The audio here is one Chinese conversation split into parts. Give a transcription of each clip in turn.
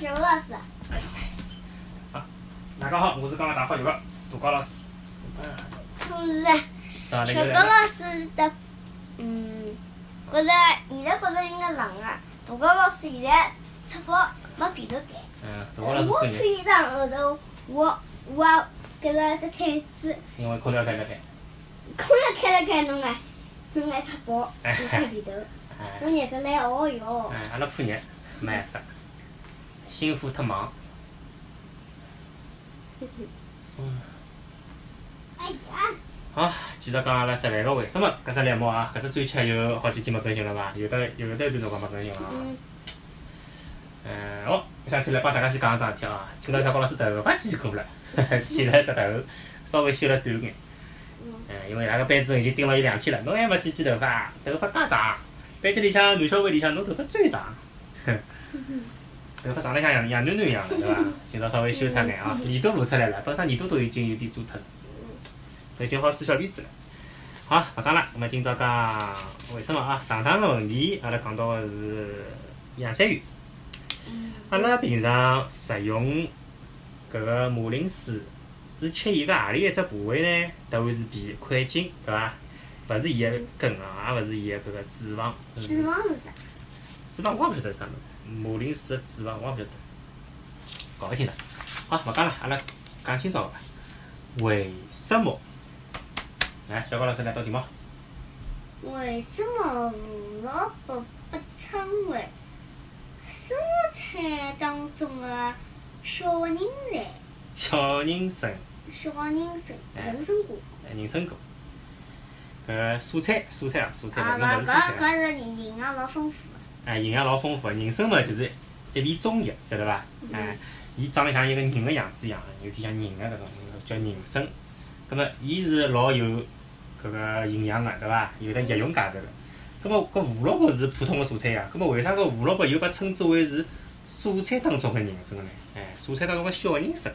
小老师。大家好，我是刚刚打好球的杜高老师。我是小高老师的，嗯，觉着现在觉着应该冷啊。大高老师现在吃饱没被头盖。嗯，杜高老师我，穿衣裳后头，我我搿个只毯子，因为空调开了开。空调开了开，侬爱侬爱吃饱，哎侬盖被头。我热得来哦哟。哎，阿拉怕热，没办法，辛苦特忙。哎呀，好，继续讲阿拉十万个为什么搿只栏目啊，搿只专辑有好几天没更新了伐？有的有的一段辰光没更新了啊。嗯，嗯，哦，我想起来帮大家先讲一桩事体啊，今朝小高老师头发剪过了，剪了只头，稍微修了短眼。嗯，嗯，因为伊拉个班主任已经盯牢伊两天了，侬还没去剪头发，头发介长，班级里向男小孩里向侬头发最长，哼，头发长得像杨杨囡囡一样的，对伐？今朝稍微修脱眼啊，耳朵露出来了，本身耳朵都已经有点做脱了，都已经好梳小辫子了。好，勿讲了，那么今朝讲为什么啊？上趟个问题，阿拉讲到个是洋山芋。阿拉平常食用搿个马铃薯，是吃伊个何里一只部位呢？答案是 B，块茎，对伐？勿是伊个根啊，也勿是伊个搿个脂肪。脂肪是啥？脂肪我也勿晓得是啥物事，马铃薯个脂肪我也勿晓得，搞勿清爽。好，勿讲了，阿拉讲今朝个为什么？来，小高老师来道题目。为什么胡萝卜被称为蔬菜当中的小人参？小人参，小人参，哎人参果。哎人参果。搿个蔬菜，蔬菜啊，蔬菜啊，搿搿勿是蔬菜啊。搿搿是营养老丰富哎，营养老丰富，人参嘛就是一味中药，晓得伐？哎，伊长得像一个人个样子一样，有点像人个搿种，叫人参。葛末伊是老有搿个营养个，对伐？有得药用价值个。葛末搿胡萝卜是普通个蔬菜呀，葛末为啥搿胡萝卜又被称之为是蔬菜当中个人参呢？哎，蔬菜当中个小人参。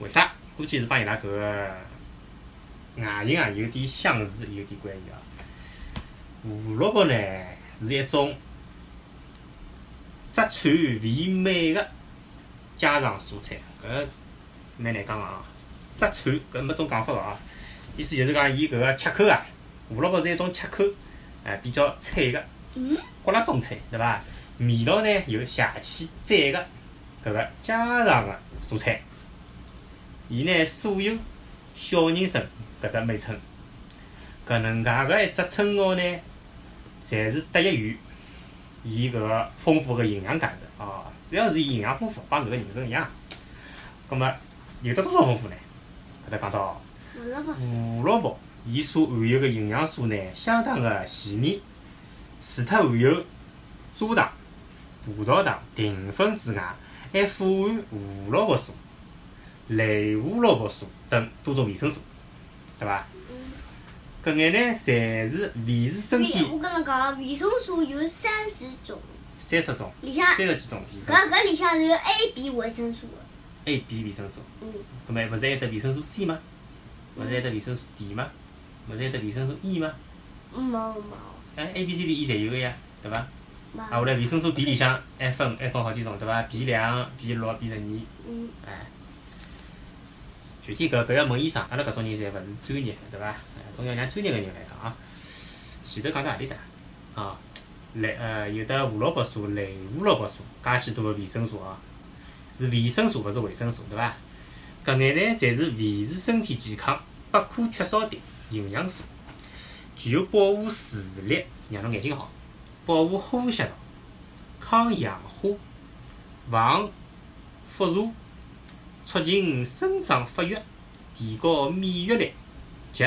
为啥？估计是帮伊拉搿个外形啊有点相似，有点关系啊。胡萝卜呢是一种只串味美个家常蔬菜，搿个蛮难讲个啊。只串搿没种讲法个啊，意思就是讲伊搿个切口啊，胡萝卜是一种切口，哎比较脆个，嗯，骨辣松脆，对伐？味道呢有邪气赞个搿个家常个蔬菜。伊呢素有小人参搿只美称，搿能介个一只称号呢，侪是得益于伊搿个丰富个营养价值哦。主要是伊营养丰富，帮搿个人参一样。葛末有得多少丰富呢？搿搭讲到胡萝卜胡萝卜，伊所含有个营养素呢，相当个全面，除脱含有蔗糖、葡萄糖、淀粉之外，还富含胡萝卜素、类胡萝卜素等多种维生素，对伐？搿眼呢，侪是维持身体我跟侬讲，维生素有三十种，三十种、里向三十几种搿搿里向是有 A、B 维生素的。，A、B 维生素。嗯，葛末勿是还得维生素 C 吗？勿是还得维生素 D 吗？勿是还得维生素 E 吗？没没哎，A、B、C、D、E 侪有个呀，对伐？没。啊，后来维生素 B 里向还分还分好几种，对伐？B 两、B 六、B 十二，嗯，哎。具体搿搿要问医生，阿拉搿种人侪勿是专业，对伐？哎，总要让专业个人来讲啊。前头讲到何里搭？啊，类呃有的胡萝卜素、类胡萝卜素，介许多个维生素哦，是维生素勿是维生素，对伐？搿眼呢，侪是维持身体健康不可缺少的营养素，具有保护视力，让侬眼睛好，保护呼吸道，抗氧化，防辐射，促进生长发育，提高免疫力及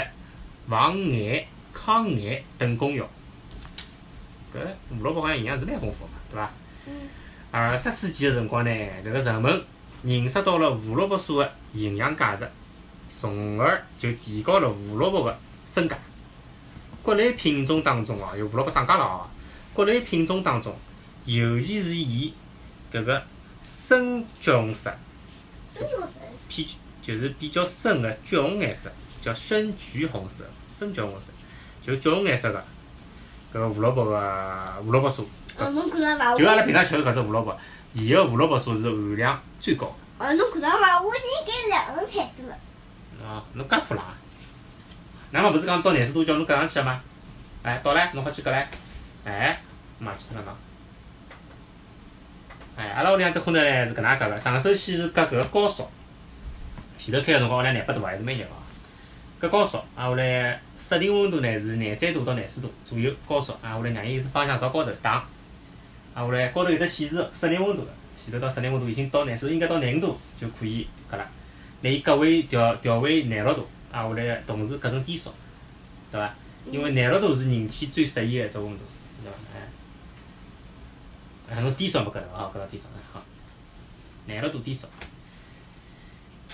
防癌、抗癌等功效。搿胡萝卜好像营养是蛮丰富个嘛，对伐？嗯。二十世纪个辰光呢，迭个人们认识到了胡萝卜素个营养价值，从而就提高了胡萝卜个身价。各类品种当中哦，有胡萝卜涨价了哦。各类品种当中，尤其是以搿个深橘红色。偏就是比较深个橘红颜色，叫深橘红色、深橘红色，就橘红颜色个搿个胡萝卜个胡萝卜素哦，侬看到伐？就阿拉平常吃个搿只胡萝卜，伊个胡萝卜素是含量最高的。哦，侬看到伐？我已经给两个牌子了。哦，侬介泼辣？那么勿是讲到廿四度叫侬搿上去个吗？哎，到唻，侬好去搿唻。哎，妈去脱了侬。哎，阿拉屋里向只空调呢是搿能介个，上首先是隔搿个高速，前头开个辰光屋里廿八度，还是蛮热个。隔高速，啊，后来设定温度呢是廿三度到廿四度左右高速，啊，后来让伊是方向朝高头打，啊，后来高头有得显示室内温度个，前头到室内温度已经到廿四，应该到廿五度就可以搿了。拿伊隔为调调为廿六度，啊，后来同时隔成低速，对伐？因为廿六度是人体最适宜个一只温度，对伐？哎。哎，侬低烧没搿个哦，搿个低烧，好。廿六度低烧，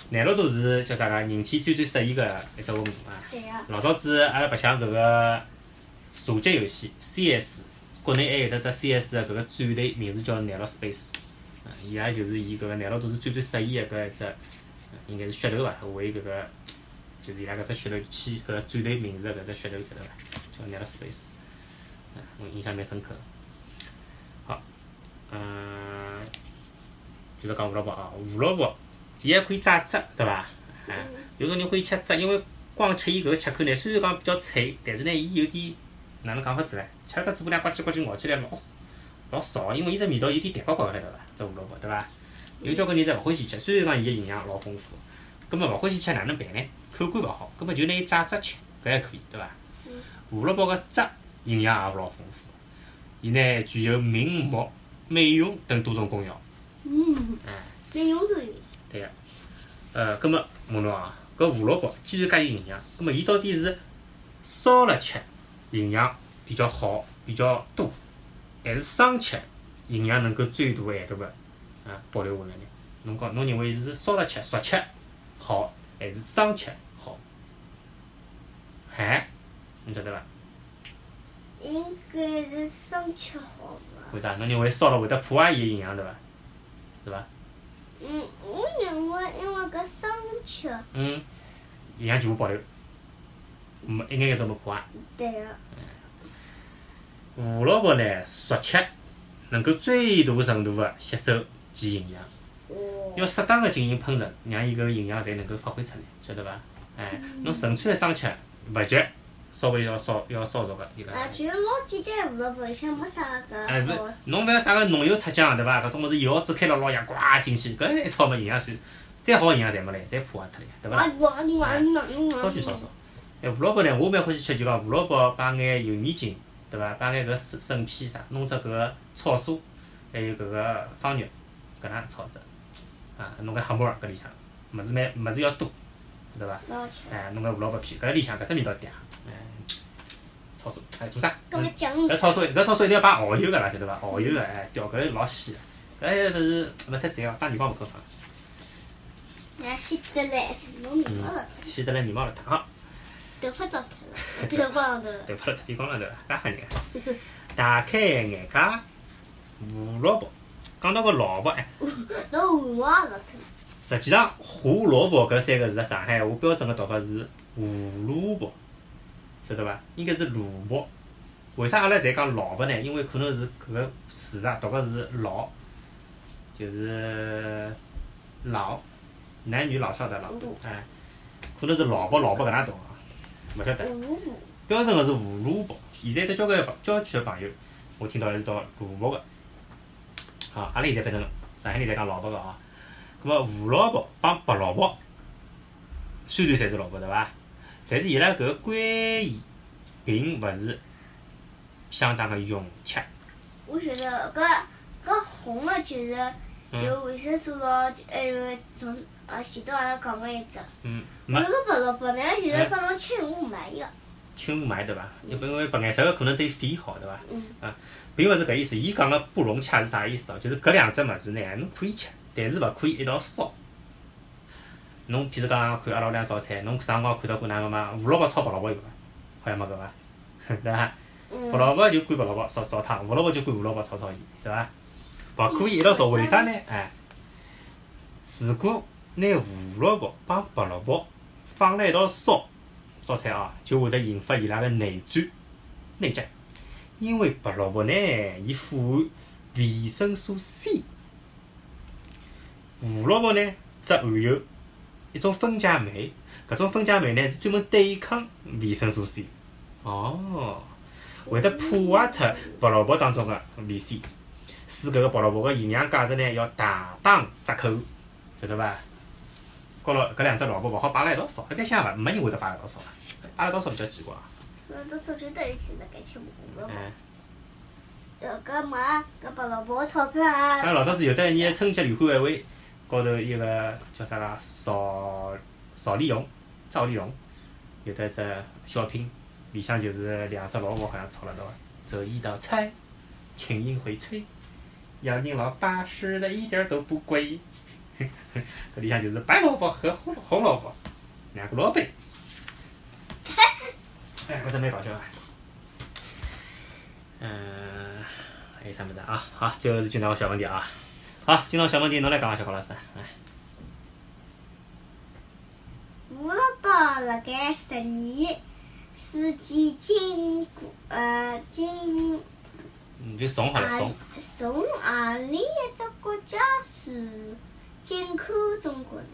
廿六度是叫啥个？人体最最适宜个一只温度啊。老早子阿拉白相搿个射击游戏 CS，国内还有得只 CS 个搿个战队，名字叫廿六 Space，啊，伊拉就是以搿个廿六度是最最适宜个搿一只，应该是噱头伐？为搿个就是伊拉搿只噱头起搿个战队名字个搿只噱头晓得伐？叫廿六 Space，啊，我印象蛮深刻。嗯，就是讲胡萝卜啊，胡萝卜伊还可以榨汁，对伐？哎，有种人欢喜吃汁，因为光吃伊搿个切口呢，虽然讲比较脆，但是呢，伊有点哪能讲法子唻？吃了搿嘴巴里呱唧呱唧咬起来老老臊，因为伊只味道有点淡高高个，晓得伐？只胡萝卜，对伐？有交关人侪勿欢喜吃，虽然讲伊个营养老丰富，葛末勿欢喜吃哪能办呢？口感勿好，葛末就拿伊榨汁吃，搿还可以，对伐？胡萝卜个汁营养也勿老丰富，伊呢具有明目、美容等多种功效。嗯。哎。美容都有。对个。呃，葛末问侬啊，搿胡萝卜既然介有营养，葛末伊到底是烧了吃营养比较好、比较多，还是生吃营养能够最大限度个啊保留下来呢？侬讲侬认为是烧了吃、熟吃好，还是生吃好？哎，侬晓得伐？应该是生吃好吧。为啥？侬认为烧了会得破坏伊个营养对伐？是伐？嗯，我认为因为搿生吃。嗯，营养全部保留，没一眼眼都没破坏。对个。胡萝卜呢，熟吃能够最大程度个吸收其营养，要适当个进行烹饪，让伊搿个营养才能够发挥出来，晓得伐？哎，侬纯粹个生吃勿急，稍微要烧要烧熟个就搿。啊，就老简单胡萝卜，里向没啥个。哎，勿，侬勿要啥个浓油赤酱对伐？搿种物事一下子开了老香，呱进去，搿一炒么营养全，再好营养侪没来，侪破坏脱了，对伐？稍许烧烧。哎，胡萝卜呢，我蛮欢喜吃，就讲胡萝卜摆眼油面筋。对伐？摆眼搿笋笋片啥，弄只搿个炒素，还有搿个方肉，搿能炒只，啊，弄个黑木耳搿里向，物事蛮物事要多，对伐？哎，弄个胡萝卜片，搿里向搿只味道嗲，哎，炒酥，哎，做啥？搿炒酥，搿炒酥一定要摆蚝油个啦，晓得伐？蚝油个，哎，调搿老鲜个，搿还勿是勿太赞哦，打耳光勿够烫。哎，鲜得来，弄眉毛了。鲜得来，眉毛了？烫。头发糟脱了，剃光头。头发了？剃光了？头，介吓人个。大开眼界，胡萝卜。讲到搿萝卜哎。侬胡毛也脱实际上，胡萝卜搿三个字，上海话标准个读法是胡萝卜，晓得伐？应该是萝卜。为啥阿拉侪讲萝卜呢？因为可能是搿个字啊，读个是老，就是老，男女老少的老，哎，可能是老卜老卜搿能读。勿晓得，标准个是胡萝卜。现在有得交关郊区个朋友，我听到还是读萝卜个。好，阿拉现在变成上海人侪讲萝卜个哦。葛末胡萝卜帮白萝卜，虽然侪是萝卜对伐？但是伊拉搿个关系并勿是相当个融洽。我觉得，搿搿红个就是有维生素咯，还有从啊前头阿拉讲个一只。嗯。搿个白萝卜呢，就是帮侬清雾霾个。清雾霾对伐？因为白颜色个可能对肺好对伐？啊，并勿是搿意思。伊讲个不融洽是啥意思哦？就是搿两只物事呢，侬可以吃，但是勿可以一道烧。侬譬如讲看阿拉屋里向烧菜，侬啥辰光看到过哪个嘛？胡萝卜炒白萝卜有伐？好像没搿伐？对伐？白萝卜就灌白萝卜烧烧汤，胡萝卜就灌胡萝卜炒炒盐，对伐？勿可以一道烧，为啥呢？哎，如果拿胡萝卜帮白萝卜放辣一道烧，烧菜哦，就会得引发伊拉个内战、内战。因为白萝卜呢，伊富含维生素 C。胡萝卜呢，则含有一种分解酶，搿种分解酶呢是专门对抗维生素 C。哦，会得破坏脱白萝卜当中个维 C，使搿个白萝卜个营养价值呢要大打折扣，晓得伐？高老搿两只萝卜勿好摆辣一道烧，一般想伐？没人会得摆辣一道烧个，摆辣一道烧比较奇怪。那到时候就等于现在该吃胡萝卜。嗯。这个嘛，搿白萝卜钞票啊。那老早子有得一年春节联欢晚会，高头一个叫啥个邵邵丽蓉，赵丽蓉，有得只小品，里向就是两只萝卜好像炒了道，这一道菜，群英荟萃，让人老巴适的一点都不贵。搿里向就是白萝卜和红红萝卜两个萝卜。哎，搿只蛮搞笑个。嗯，还有啥物事啊？好，最后是今朝个小问题啊。好，今朝小问题侬来讲啊，小高老师。来。胡萝卜辣盖十年四季经过呃经。嗯，就送好了送。从何里一只国家传进口中国来？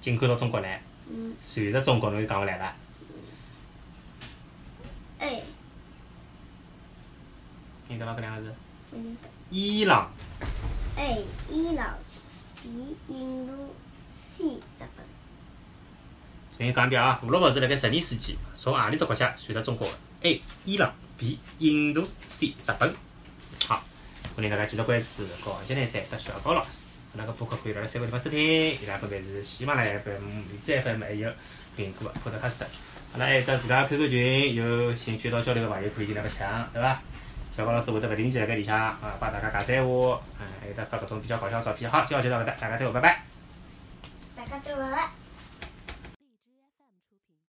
进口到中国来。嗯。传入中国侬就讲勿来了。哎。听得伐？搿两个字。嗯。伊朗。A. 伊朗，B. 印度，C. 日本。重新讲一遍啊！胡萝卜是辣盖十年世纪从何里只国家传入中国的？A. 伊朗，B. 印度，C. 日本。好，欢迎大家继续关注高级南山的小高老师。阿拉个播客可以辣辣三个地方收听，伊拉分别是喜马拉雅 FM、荔枝 FM 还有苹果 Podcast。阿拉还有自家 QQ 群，有兴趣到交流个朋友可以进来白相，对伐？小高老师会得勿定期辣盖里向啊，帮大家讲闲话，啊，还有得发搿种比较搞笑照片。好，今朝就到搿搭，大家再会，拜拜。大家再会。